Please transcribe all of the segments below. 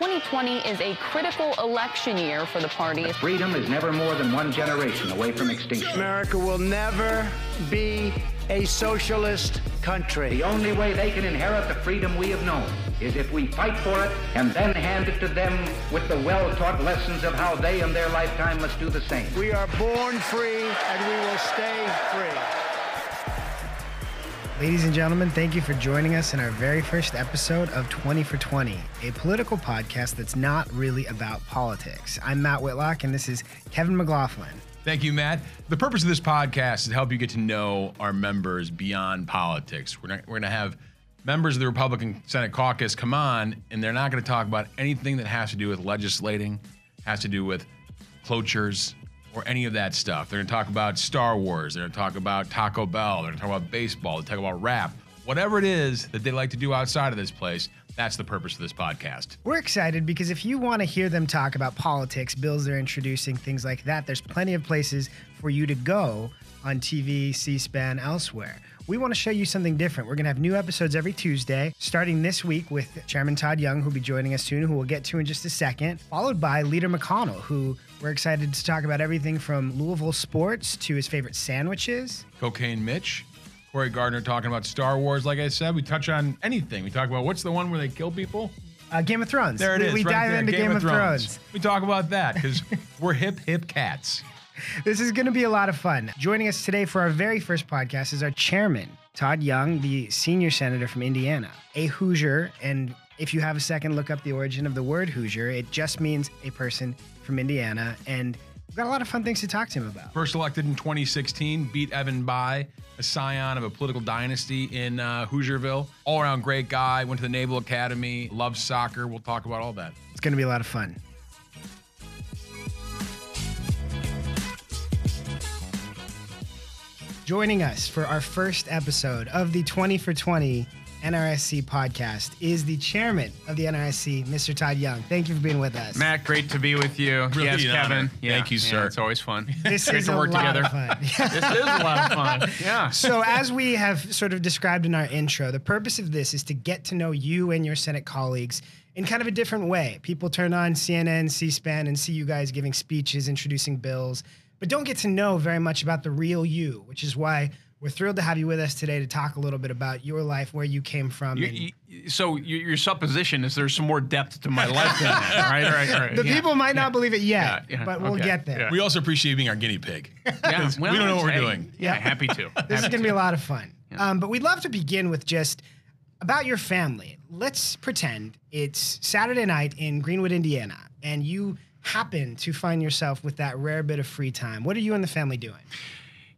2020 is a critical election year for the party. Freedom is never more than one generation away from extinction. America will never be a socialist country. The only way they can inherit the freedom we have known is if we fight for it and then hand it to them with the well-taught lessons of how they in their lifetime must do the same. We are born free and we will stay free. Ladies and gentlemen, thank you for joining us in our very first episode of 20 for 20, a political podcast that's not really about politics. I'm Matt Whitlock, and this is Kevin McLaughlin. Thank you, Matt. The purpose of this podcast is to help you get to know our members beyond politics. We're, we're going to have members of the Republican Senate caucus come on, and they're not going to talk about anything that has to do with legislating, has to do with cloture or any of that stuff. They're going to talk about Star Wars. They're going to talk about Taco Bell. They're going to talk about baseball. They're going to talk about rap. Whatever it is that they like to do outside of this place, that's the purpose of this podcast. We're excited because if you want to hear them talk about politics, bills they're introducing, things like that, there's plenty of places for you to go on TV, C SPAN, elsewhere. We want to show you something different. We're going to have new episodes every Tuesday, starting this week with Chairman Todd Young, who'll be joining us soon, who we'll get to in just a second, followed by Leader McConnell, who we're excited to talk about everything from Louisville sports to his favorite sandwiches. Cocaine Mitch, Cory Gardner talking about Star Wars. Like I said, we touch on anything. We talk about what's the one where they kill people? Uh, Game of Thrones. There it we, is. We right dive there, into Game, of Thrones. We talk about that because we're hip, hip cats. This is going to be a lot of fun. Joining us today for our very first podcast is our chairman, Todd Young, the senior senator from Indiana, a Hoosier. And if you have a second, look up the origin of the word Hoosier. It just means a person from Indiana. And we've got a lot of fun things to talk to him about. First elected in 2016, beat Evan Bayh, a scion of a political dynasty in uh, Hoosierville. All around great guy, went to the Naval Academy, loves soccer. We'll talk about all that. It's going to be a lot of fun. Joining us for our first episode of the 20 for 20 NRSC podcast is the chairman of the NRSC, Mr. Todd Young. Thank you for being with us. Matt, great to be with you. Really yes, Kevin. Yeah, Thank you, yeah, sir. it's always fun. This great is to a work lot together. of fun. this is a lot of fun. Yeah. so, as we have sort of described in our intro, the purpose of this is to get to know you and your Senate colleagues in kind of a different way. People turn on CNN, C SPAN, and see you guys giving speeches, introducing bills, but don't get to know very much about the real you, which is why we're thrilled to have you with us today to talk a little bit about your life, where you came from. You- and- you- so your, your supposition is there's some more depth to my life than that, right? All right, all right. the yeah. people might not believe it yet, Yeah, yeah, but we'll okay, get there. yeah. We also appreciate being our guinea pig. Yeah, we don't know what we're hey, doing. Yeah, happy to. This is going to be a lot of fun. Um, but we'd love to begin with just about your family. Let's pretend it's Saturday night in Greenwood, Indiana, and you happen to find yourself with that rare bit of free time. What are you and the family doing?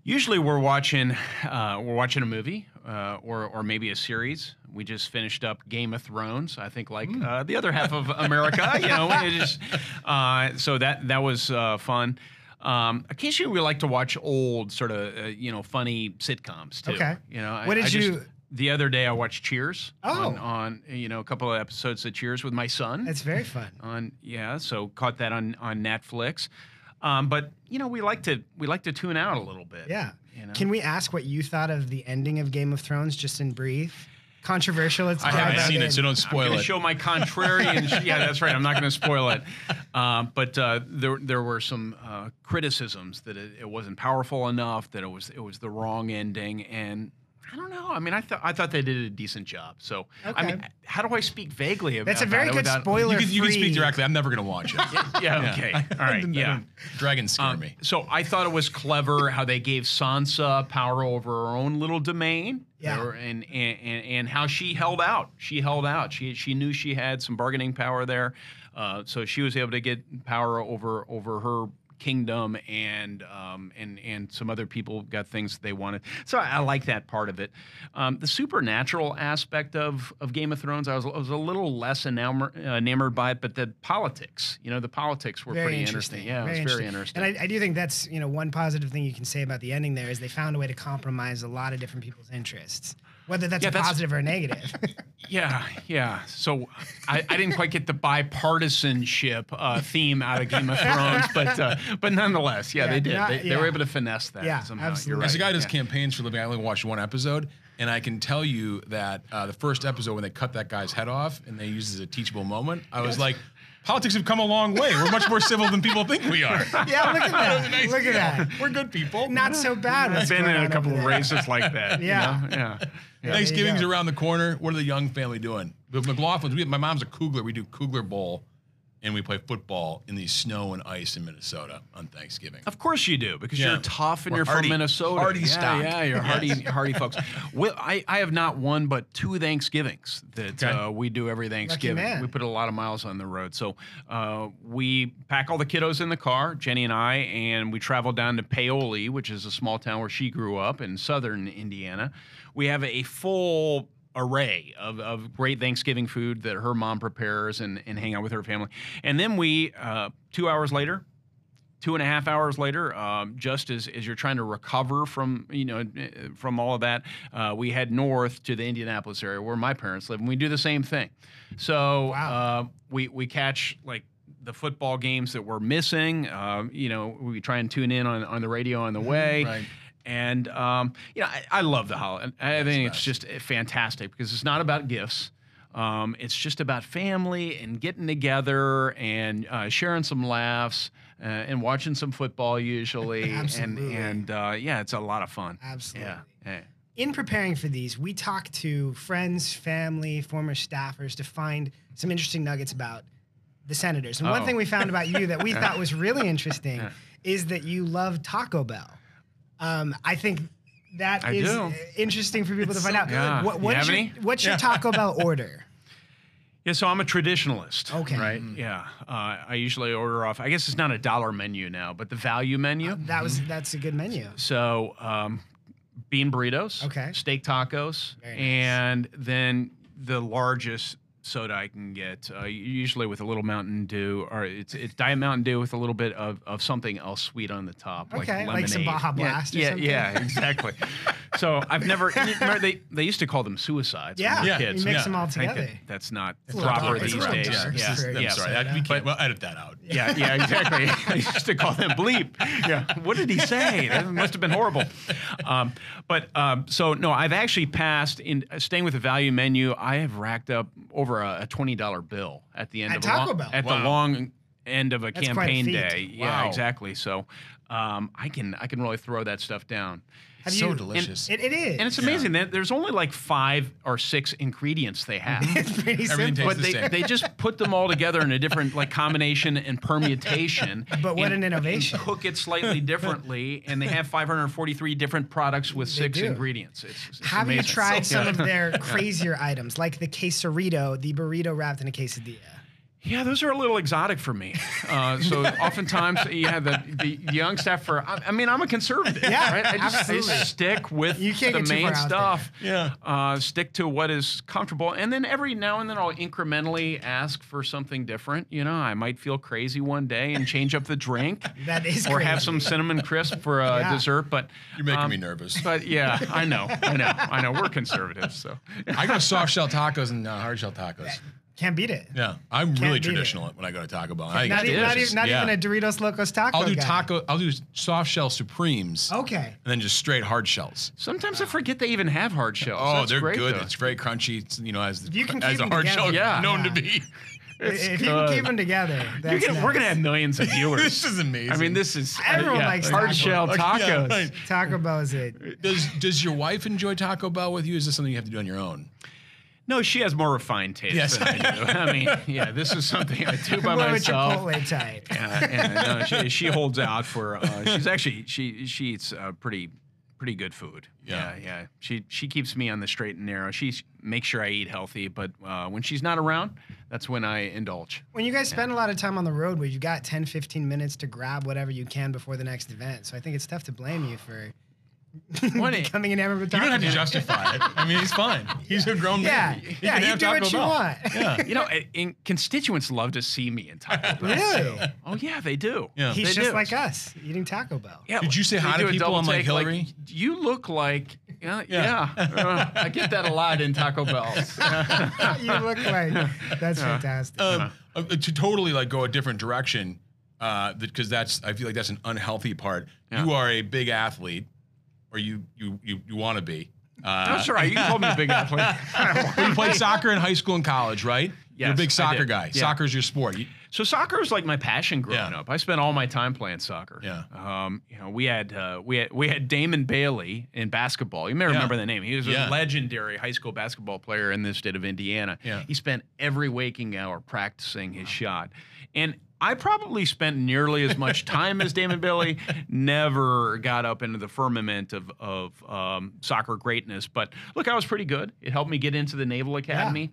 Usually we're watching uh, we're watching a movie uh, or or maybe a series. We just finished up Game of Thrones. I think like uh, the other half of America, you know. just, uh, so that that was uh, fun. Um, occasionally we like to watch old sort of uh, you know funny sitcoms too. Okay. You know. I- What did I just- you- the other day I watched Cheers. Oh. On, on you know a couple of episodes of Cheers with my son That's very fun. on yeah so caught that on on netflix um, but you know we like to we like to tune out a little bit Yeah. you know? Can we ask what you thought of the ending of Game of Thrones, just in brief? Controversial. Let's I haven't seen in. it, so don't I'm spoil to it. show my contrarian. yeah, that's right. I'm not going to spoil it. Um, but uh, there, there were some uh, criticisms that it, it wasn't powerful enough, that it was, it was the wrong ending, and I don't know. I mean, I thought, I thought they did a decent job. So, I mean, how do I speak vaguely about? That? That's a very it good without- spoiler. You can, you can speak directly. I'm never going to watch it. Yeah. Okay. All right. Yeah. Dragons scare Um, me. So I thought it was clever how they gave Sansa power over her own little domain. Yeah. There- And, and and and how she held out. She held out. She she knew she had some bargaining power there, uh, so she was able to get power over over her kingdom and um, and and some other people got things they wanted. So I, I like that part of it. Um, the supernatural aspect of of Game of Thrones, I was, I was a little less enamored, uh, enamored by it, but the politics, you know, the politics were Very pretty interesting. interesting. Yeah, it was very interesting. And I, I do think that's you know one positive thing you can say about the ending there is they found a way to compromise a lot of different people's interests, whether that's Yeah, a that's- positive or a negative. Yeah, yeah. So I, I didn't quite get the bipartisanship uh, theme out of Game of Thrones, but uh, but nonetheless, yeah, Yeah, they did. not- they, they were able to finesse that Yeah, somehow. absolutely. You're right. As a guy who does yeah. campaigns for a living, I only watched one episode. And I can tell you that uh, the first episode when they cut that guy's head off and they used it as a teachable moment, I was like, politics have come a long way. We're much more civil than people think we are. Yeah, look at that. Nice look at that. We're good people. Not so bad. I've been in a couple of races like that. you Yeah. know? yeah. Yeah, Thanksgiving's there you go. around the corner. What are the young family doing? The McLaughlin's. We, my mom's a Kugler. We do Kugler Bowl, and we play football in the snow and ice in Minnesota on Thanksgiving. Of course you do, because Yeah. you're tough and We're you're hardy- from Minnesota. hardy yeah, stock. Yeah, you're hardy, hardy folks. Well, I, I have not one but two Thanksgivings that Okay. uh, we do every Thanksgiving. man. We put a lot of miles on the road. So uh, we pack all the kiddos in the car, Jenny and I, and we travel down to Paoli, which is a small town where she grew up in southern Indiana. We have a full array of, of great Thanksgiving food that her mom prepares and, and hang out with her family. And then we, uh, two hours later, two and a half hours later, um, just as, as you're trying to recover from you know eh, from all of that, uh, we head north to the Indianapolis area where my parents live, and we do the same thing. So uh, we we catch like the football games that we're missing. Um, you know, we try and tune in on, on the radio on the way. right. And um, you know, I, I love the holiday. I think it's just eh, fantastic because it's not about gifts. Um, it's just about family and getting together and uh, sharing some laughs uh, and watching some football usually. Absolutely. And and uh, yeah, it's a lot of fun. Absolutely. Yeah. yeah. in preparing for these, we talk to friends, family, former staffers to find some interesting nuggets about the Senators. And one thing we found about you that we thought was really interesting is that you love Taco Bell. Um, I think that I is do. uh, interesting for people to find so out. good. Yeah. What, You what's, have your, what's your Taco Bell order? Yeah, so I'm a traditionalist. Okay. Right. Yeah. Uh, I usually order off. I guess it's not a dollar menu now, but the value menu. That was that's a good menu. So, um, bean burritos, Okay. steak tacos, Very nice. and then the largest soda I can get, uh, usually with a little Mountain Dew, or it's it's Diet Mountain Dew with a little bit of, of something else sweet on the top, Okay, like like some lemonade. Baja Blast or Yeah, something? yeah, yeah, exactly. so I've never. remember they they used to call them suicides. when Yeah, we were Yeah, kids. you mix yeah. them all together. that that's not a little proper dark. these It's a little days. dark. Yeah, For- I'm yeah. sorry. I, we can't. Well, edit that out. Yeah, yeah, exactly. I used to call them bleep. Yeah, what did he say? That must have been horrible. Um, but um, so no, I've actually passed in uh, staying with the value menu. I have racked up over a, a twenty dollar bill at the end At of Taco a long, Bell? at Wow. the long end of a That's quite a campaign feat. day. Yeah, Wow. exactly. So um, I can I can really throw that stuff down. Have so you- delicious. It, it is. And it's amazing that there's only like five or six ingredients they have. it's pretty Everything simple. tastes but the they, same. they just put them all together in a different like combination and permutation. But what and- an innovation. and Cook it slightly differently, and they have 543 different products with six ingredients. It's, it's Have you tried So- some yeah. of their crazier items, like the quesarito, the burrito wrapped in a quesadilla? Yeah, those are a little exotic for me. Uh, so oftentimes, yeah, the, the young staff for. I, I mean, I'm a conservative. Yeah, right? I just I stick with You can't the main stuff. there. Uh, stick to what is comfortable, and then every now and then I'll incrementally ask for something different. You know, I might feel crazy one day and change up the drink. That is or have some cinnamon crisp for a Yeah. dessert. But You're making um, me nervous. But yeah, I know, I know, I know. We're conservatives, so I go soft shell tacos and uh, hard shell tacos. Can't beat it. Yeah, I'm really beat it. traditional when I go to Taco Bell. I Not, even, not, even, not Yeah. even a Doritos Locos taco. I'll do guy. taco. I'll do soft shell supremes. Okay. And then just straight hard shells. sometimes I forget they even have hard shells. Oh, That's they're great, good. though. It's very crunchy. It's, you know, as You can as keep a them hard together. shell Yeah. known to Yeah. be. if you can keep them together, that's gonna, We're gonna have millions of viewers. This is amazing. I mean, this is uh, Everyone yeah, likes hard tacos. shell Okay, tacos. yeah, right. Taco Bell is it. Does Does your wife enjoy Taco Bell with you? Is this something you have to do on your own? No, she has more refined taste Yes. than I do. I mean, yeah, this is something I do by More of a myself. Chipotle type. Yeah, yeah, no, she, she holds out for. Uh, she's actually she she eats uh, pretty pretty good food. Yeah. yeah, yeah. She she keeps me on the straight and narrow. She makes sure I eat healthy, but uh, when she's not around, that's when I indulge. When you guys spend a lot of time on the road where you got 10, 15 minutes to grab whatever you can before the next event. So I think it's tough to blame you for When it- becoming enamored with You don't have to justify it. I mean, he's fine. He's a grown Yeah, man. He yeah, can you have do Taco what you Bell. want. Yeah. You know, and- and constituents love to see me in Taco Bell. Really? Oh yeah, they do. Yeah. He's They just do. like us, eating Taco Bell. Yeah, Did you say they hi to people on, like, take, Hillary? you look like, yeah, Yeah. yeah. Uh, I get that a lot in Taco Bells. you look like that's fantastic. um, uh, to totally like go a different direction, because that's I feel like that's an unhealthy part. Yeah. You are a big athlete, or you you you, you want to be. That's all right. You can call me a big athlete. You played soccer in high school and college, right? You're a big soccer guy. Yeah. Soccer's your sport. You- So soccer was like my passion growing Yeah. up. I spent all my time playing soccer. Yeah. Um, you know, we had uh, we had we had Damon Bailey in basketball. You may remember the name. He was Yeah. a legendary high school basketball player in the state of Indiana. Yeah. He spent every waking hour practicing his shot. And I probably spent nearly as much time as Damon Bailey. Never got up into the firmament of of um, soccer greatness, but look, I was pretty good. It helped me get into the Naval Academy.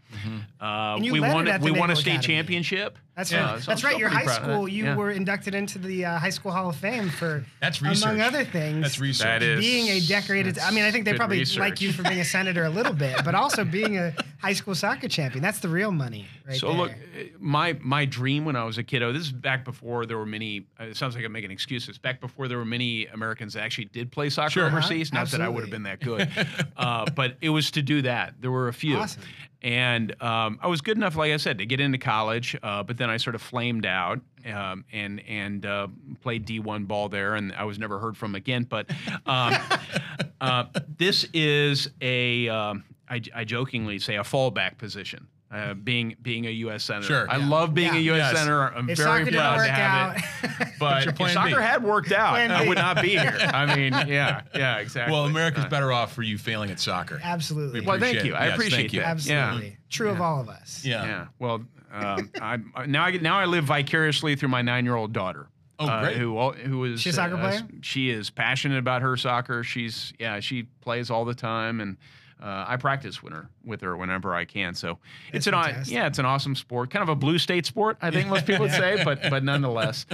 Uh, And you we led won it it. at We won a state Academy. championship. That's Yeah, right. so That's I'm right. Your high proud of that. school, you Yeah. were inducted into the uh, High School Hall of Fame for That's research. among other things. That's research. That is being a decorated. I mean, I think they probably research. like you for being a senator a little bit, but also being a high school soccer champion. That's the real money, right so there. look, my my dream when I was a kiddo. This is back before there were many. Uh, it sounds like I'm making excuses. Back before there were many Americans that actually did play soccer Sure. overseas. Uh-huh. Not that I would have been that good, uh, but it was to do that. There were a few. Awesome. And um, I was good enough, like I said, to get into college. Uh, but then I sort of flamed out um, and and uh, played D1 ball there, and I was never heard from again. But um, uh, this is a, um, I, I jokingly say, a fallback position. Uh, being being a U.S. senator, Sure. I Yeah. love being Yeah. a U.S. Yes. senator. I'm if very proud to have out, it. But if soccer B. had worked out, I would not be here. I mean, yeah, yeah, exactly. Well, America's Uh, better off for you failing at soccer. absolutely, We Well, thank you. it. I Yes, appreciate thank you. that. absolutely true of all of us. Yeah. Yeah. Well, um, I I- now I now I live vicariously through my nine year old daughter. Oh, uh, great. Who who is She a soccer uh, player? She is passionate about her soccer. She's yeah she plays all the time and. Uh, I practice with her, with her whenever I can. So it's an aw- fantastic. yeah, it's an awesome sport, kind of a blue state sport, I think most people would say, but but nonetheless,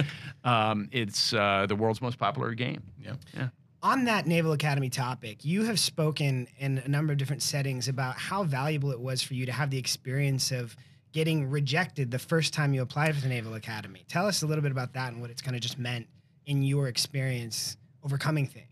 um, it's uh, the world's most popular game. Yeah. Yeah. On that Naval Academy topic, you have spoken in a number of different settings about how valuable it was for you to have the experience of getting rejected the first time you applied for the Naval Academy. Tell us a little bit about that and what it's kind of just meant in your experience overcoming things.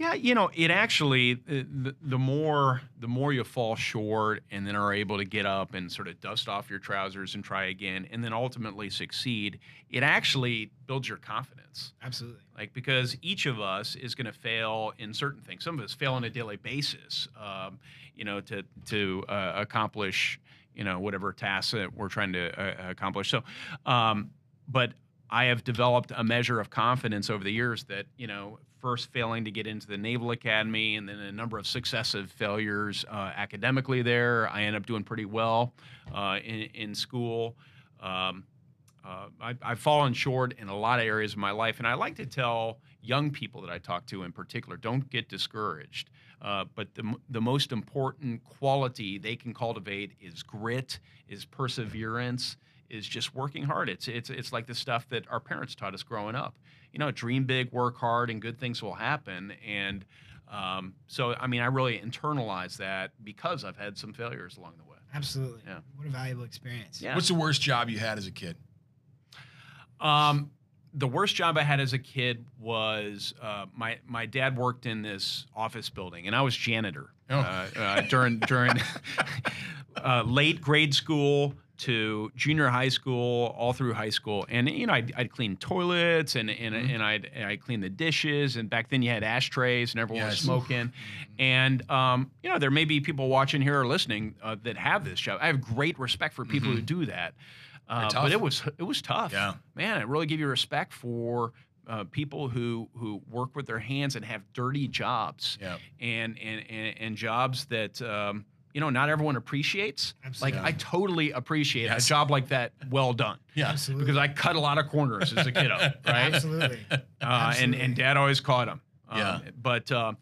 Yeah, you know, it actually uh, the, the more the more you fall short and then are able to get up and sort of dust off your trousers and try again and then ultimately succeed, it actually builds your confidence. Absolutely. Like because each of us is going to fail in certain things. Some of us fail on a daily basis, um, you know, to to uh, accomplish you know whatever tasks that we're trying to uh, accomplish. So, um, but I have developed a measure of confidence over the years that you know first failing to get into the Naval Academy and then a number of successive failures uh, academically there. I end up doing pretty well uh, in in school. Um, uh, I, I've fallen short in a lot of areas of my life, and I like to tell young people that I talk to in particular, don't get discouraged. Uh, but the, the most important quality they can cultivate is grit, is perseverance, is just working hard. It's it's it's like the stuff that our parents taught us growing up. You know, dream big, work hard, and good things will happen. And um, so, I mean, I really internalize that because I've had some failures along the way. Absolutely. Yeah. What a valuable experience. Yeah. What's the worst job you had as a kid? Um, the worst job I had as a kid was uh, my my dad worked in this office building, and I was janitor Oh. uh, uh, during during uh, late grade school to junior high school, all through high school, and you know I'd, I'd clean toilets and and, and I'd I clean the dishes, and back then you had ashtrays and everyone was smoking, and um, you know there may be people watching here or listening uh, that have this job. I have great respect for people who do that. Uh, but it was it was tough. Yeah. man, it really gave you respect for uh, people who who work with their hands and have dirty jobs. Yeah. and and and, and jobs that. Um, you know, not everyone appreciates. Absolutely. Like I totally appreciate Yes. a job like that. Well done. Yeah. Absolutely. Because I cut a lot of corners as a kiddo, right? Absolutely. uh, and Absolutely. and dad always caught him. Um, Yeah. But uh,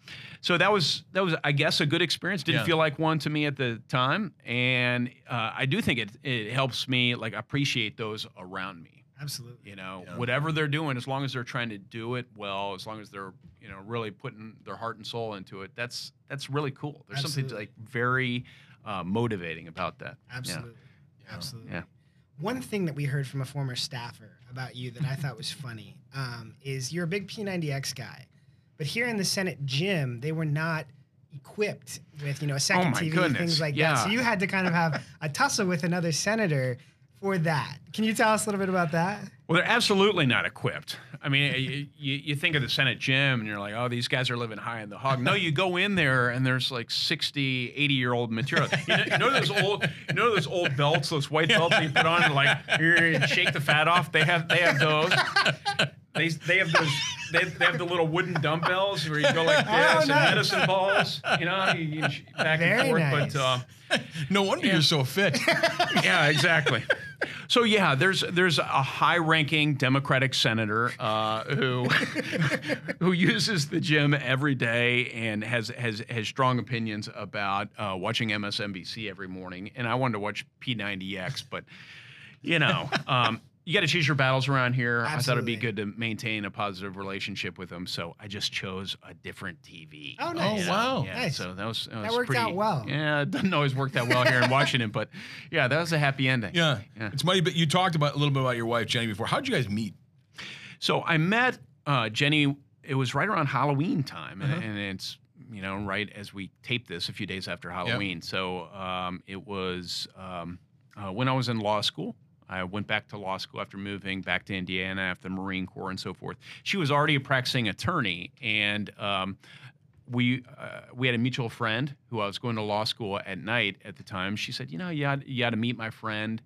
so that was that was I guess a good experience. Didn't Yeah. feel like one to me at the time, and uh, I do think it it helps me like appreciate those around me. Absolutely. You know, Yeah. whatever they're doing, as long as they're trying to do it well, as long as they're you know really putting their heart and soul into it, that's that's really cool. There's something like very uh, motivating about that. Yeah. Absolutely. Absolutely. Yeah. One thing that we heard from a former staffer about you that I thought was funny um, is you're a big P90X guy, but here in the Senate gym, they were not equipped with you know a second Oh TV, goodness, things like yeah. that. So you had to kind of have a tussle with another senator for that. Can you tell us a little bit about that? Well, they're absolutely not equipped. I mean, you, you, think of the Senate gym and you're like, oh, these guys are living high in the hog. No, you go in there and there's like 60, 80 year old material. You know, you know those old, you know those old belts, those white belts that you put on and like shake the fat off. They have they have those. They, they have those. They, they have the little wooden dumbbells where you go like this Oh, and nice. medicine balls. You know, you, you back Very and forth. nice. But uh, No wonder you're so fit. yeah, exactly. So yeah, there's there's a high-ranking Democratic senator uh, who who uses the gym every day and has has has strong opinions about uh, watching MSNBC every morning. And I wanted to watch P90X, but you know. Um, you got to choose your battles around here. I thought it'd be good to maintain a positive relationship with them, so I just chose a different TV. Oh, nice. Oh, wow. Yeah, Nice. so that was that, That worked pretty, out well. Yeah, it doesn't always work that well here in Washington, but yeah, that was a happy ending. Yeah. Yeah. It's funny, but you talked about a little bit about your wife, Jenny, before. How'd you guys meet? So I met uh, Jenny. It was right around Halloween time, Uh-huh. and, and it's you know right as we taped this a few days after Halloween. So um, it was um, uh, when I was in law school. I went back to law school after moving back to Indiana after the Marine Corps and so forth. She was already a practicing attorney, and um, we uh, we had a mutual friend who I was going to law school at night at the time. She said, "You know, you got, you got to meet my friend.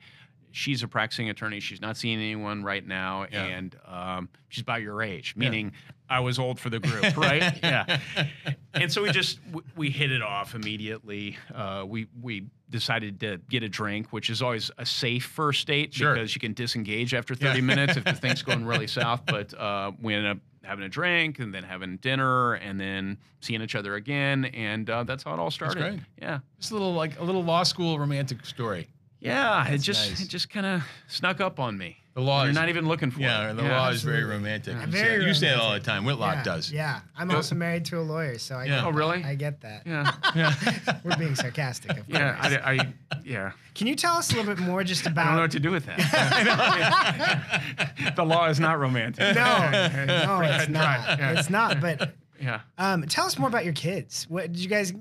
She's a practicing attorney. She's not seeing anyone right now, Yeah. and um, she's about your age, meaning I was old for the group, right? yeah. And so we just w- we hit it off immediately. Uh, we we decided to get a drink, which is always a safe first date Sure. because you can disengage after 30 minutes if the thing's going really south. But uh, we ended up having a drink and then having dinner and then seeing each other again, and uh, that's how it all started. great. Yeah. Just a little like a little law school romantic story. Yeah, it just nice. it just kind of snuck up on me. The law You're is- not even looking for Yeah, it. the law is very absolutely. romantic. You Very say- you say it all the time. Whitlock yeah, does. Yeah, I'm also married to a lawyer, so I Yeah. get Oh, really? I get that. Yeah, We're being sarcastic, of yeah, course. I, I, yeah. Can you tell us a little bit more just about? I don't know what to do with that. the law is not romantic. no, no, it's not. yeah. It's not. But Yeah. um, tell us more about your kids. What did you guys?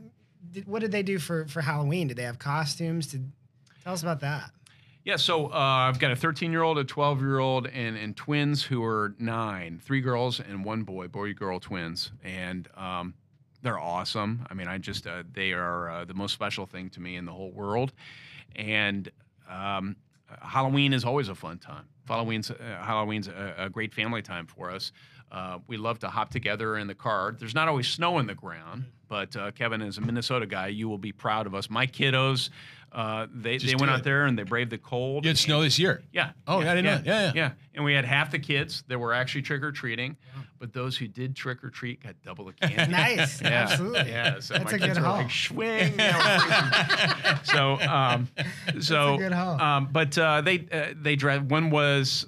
Did, what did they do for for Halloween? Did they have costumes? Did tell us about that? Yeah, so uh, I've got a 13 year old, a 12 year old, and, and twins who are nine three girls and one boy, boy girl twins. And um, they're awesome. I mean, I just, uh, they are uh, the most special thing to me in the whole world. And um, Halloween is always a fun time. Halloween's, uh, Halloween's a, a great family time for us. Uh, we love to hop together in the car. There's not always snow in the ground, but uh, Kevin, as a Minnesota guy, you will be proud of us. My kiddos, uh, they, Just they went it. out there and they braved the cold. You had snow this year. Yeah. Oh, yeah, I didn't know yeah, that. Yeah, yeah. yeah. And we had half the kids that were actually trick or treating, but those who did trick or treat got double the candy. Nice, Yeah, absolutely. Yeah, so That's my a kids good were haul. like swing. Yeah, we're so, um, so, good haul. um, but uh, they uh, they dressed. One was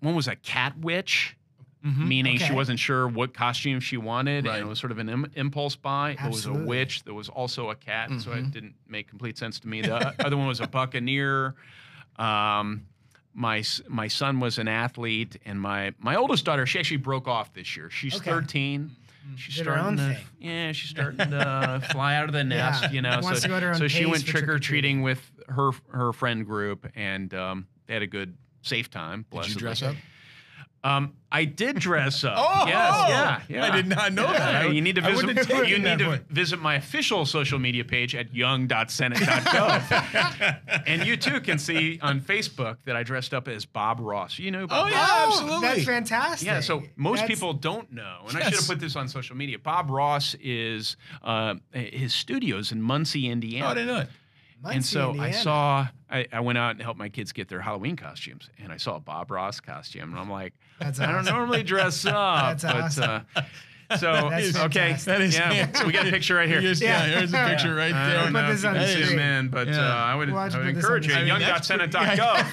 one was a cat witch. Meaning she wasn't sure what costume she wanted, Right. and it was sort of an Im- impulse buy. It was a witch. There was also a cat, so it didn't make complete sense to me. The other one was a buccaneer. Um, my my son was an athlete, and my my oldest daughter she actually broke off this year. She's Okay. 13. She's Did her starting own to, thing. yeah, she's starting to fly out of the nest, Yeah, you know. wants so to go at her own so she went trick or treating with her her friend group, and um, they had a good safe time. Did you dress up? Um, I did dress up. Oh, yes, yeah, yeah. I did not know Yeah, that. You need to visit. wouldn't have taken You need to way. visit my official social media page at young.senate.gov, and you too can see on Facebook that I dressed up as Bob Ross. You know, Bob Oh, Ross? yeah, Oh, absolutely. That's fantastic. Yeah, so most That's- people don't know, and I should have put this on social media. Bob Ross is uh, his studios in Muncie, Indiana. Oh, I didn't know it. Muncie, and Muncie, so I saw, I, I went out and helped my kids get their Halloween costumes, and I saw a Bob Ross costume, and I'm like, That's I don't normally dress up, That's but awesome. uh, so That's okay, fantastic. That is yeah, handsome. we got a picture right here. Here's- yeah, Yeah. here's a picture right I there. don't Put know this if you on can the see screen. him in, but Yeah. uh, I would, Watch, I would put this on encourage you. screen. I mean, that's pretty- Young.senate.gov.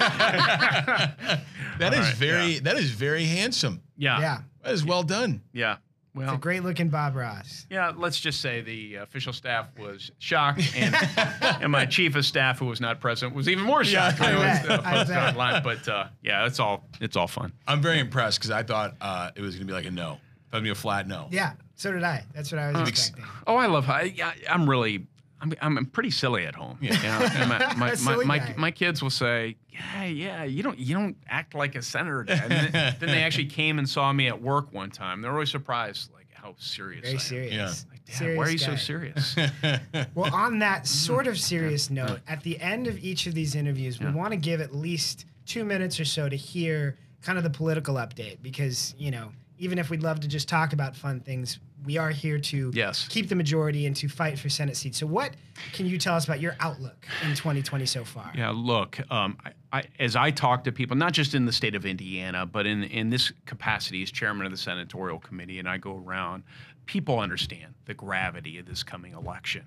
That is All right, very yeah. that is very handsome. yeah, Yeah, That is well done. yeah. It's a great looking Bob Ross. Yeah, let's just say the official staff was shocked, and and my chief of staff, who was not present, was even more shocked. I was, uh, I posted online. But uh, yeah, it's all it's all fun. I'm very impressed because I thought uh, it was going to be like a no. It was going to be a flat no. Yeah, so did I. That's what I was expecting. Oh, I love how yeah, I'm really I'm, I'm pretty silly at home. Yeah. and my, my, Silly my, my, my kids will say, yeah, yeah, you don't you don't act like a senator. Then, then they actually came and saw me at work one time. They're always surprised, like how serious. I Very am. serious. Yeah. Like, Dad, why are you so serious? Well, on that mm. sort of serious note, at the end of each of these interviews, we want to give at least two minutes or so to hear kind of the political update because, you know, even if we'd love to just talk about fun things, we are here to Yes. keep the majority and to fight for Senate seats. So, what can you tell us about your outlook in 2020 so far? Yeah, look, um, I, I, as I talk to people, not just in the state of Indiana, but in, in this capacity as chairman of the senatorial committee, and I go around, people understand the gravity of this coming election.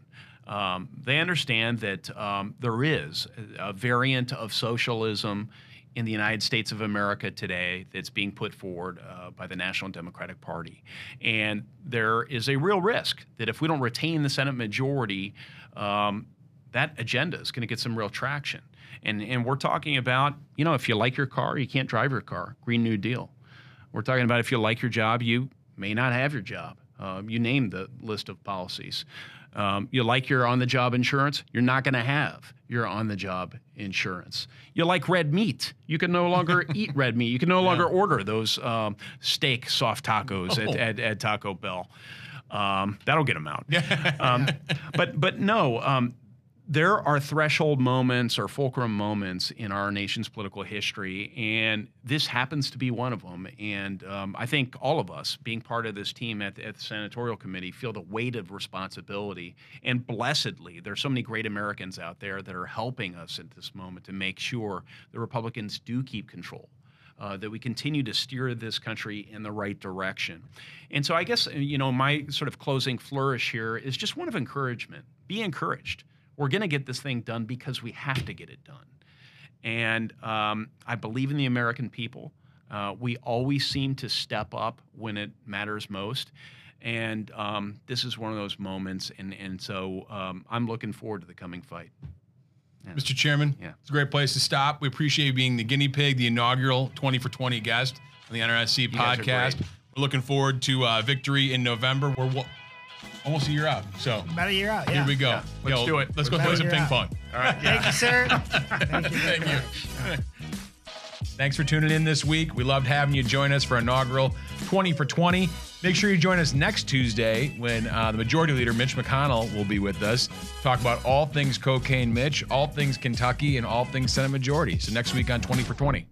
Um, they understand that um, there is a a variant of socialism in the United States of America today that's being put forward uh, by the National Democratic Party. And there is a real risk that if we don't retain the Senate majority, um, that agenda is going to get some real traction. And, and we're talking about, you know, if you like your car, you can't drive your car. Green New Deal. We're talking about if you like your job, you may not have your job. Um, you name the list of policies. Um, you like your on the job insurance, you're not going to have your on the job insurance. You like red meat, you can no longer eat red meat. You can no longer order those um, steak soft tacos at, at, at Taco Bell. Um, that'll get them out. um, but but no, um, there are threshold moments or fulcrum moments in our nation's political history, and this happens to be one of them. And um, I think all of us, being part of this team at the, at the senatorial committee, feel the weight of responsibility. And blessedly, there's so many great Americans out there that are helping us at this moment to make sure the Republicans do keep control uh, that we continue to steer this country in the right direction. And so I guess, you know, my sort of closing flourish here is just one of encouragement. Be encouraged. We're going to get this thing done because we have to get it done. And um, I believe in the American people. Uh, we always seem to step up when it matters most. And um, this is one of those moments. And, and so um, I'm looking forward to the coming fight. Mr. Chairman, Yeah. it's a great place to stop. We appreciate you being the guinea pig, the inaugural 20 for 20 guest on the NRSC podcast. We're looking forward to uh, victory in November. We're almost a year out. So About a year out. Yeah. here we go. let's do it. Let's go play some ping out. pong. All right. Thank you, sir. Thank you. Thank you. much. Thanks for tuning in this week. We loved having you join us for inaugural 20 for 20. Make sure you join us next Tuesday when uh, the Majority Leader, Mitch McConnell, will be with us. Talk about all things cocaine Mitch, all things Kentucky, and all things Senate Majority. So next week on 20 for 20.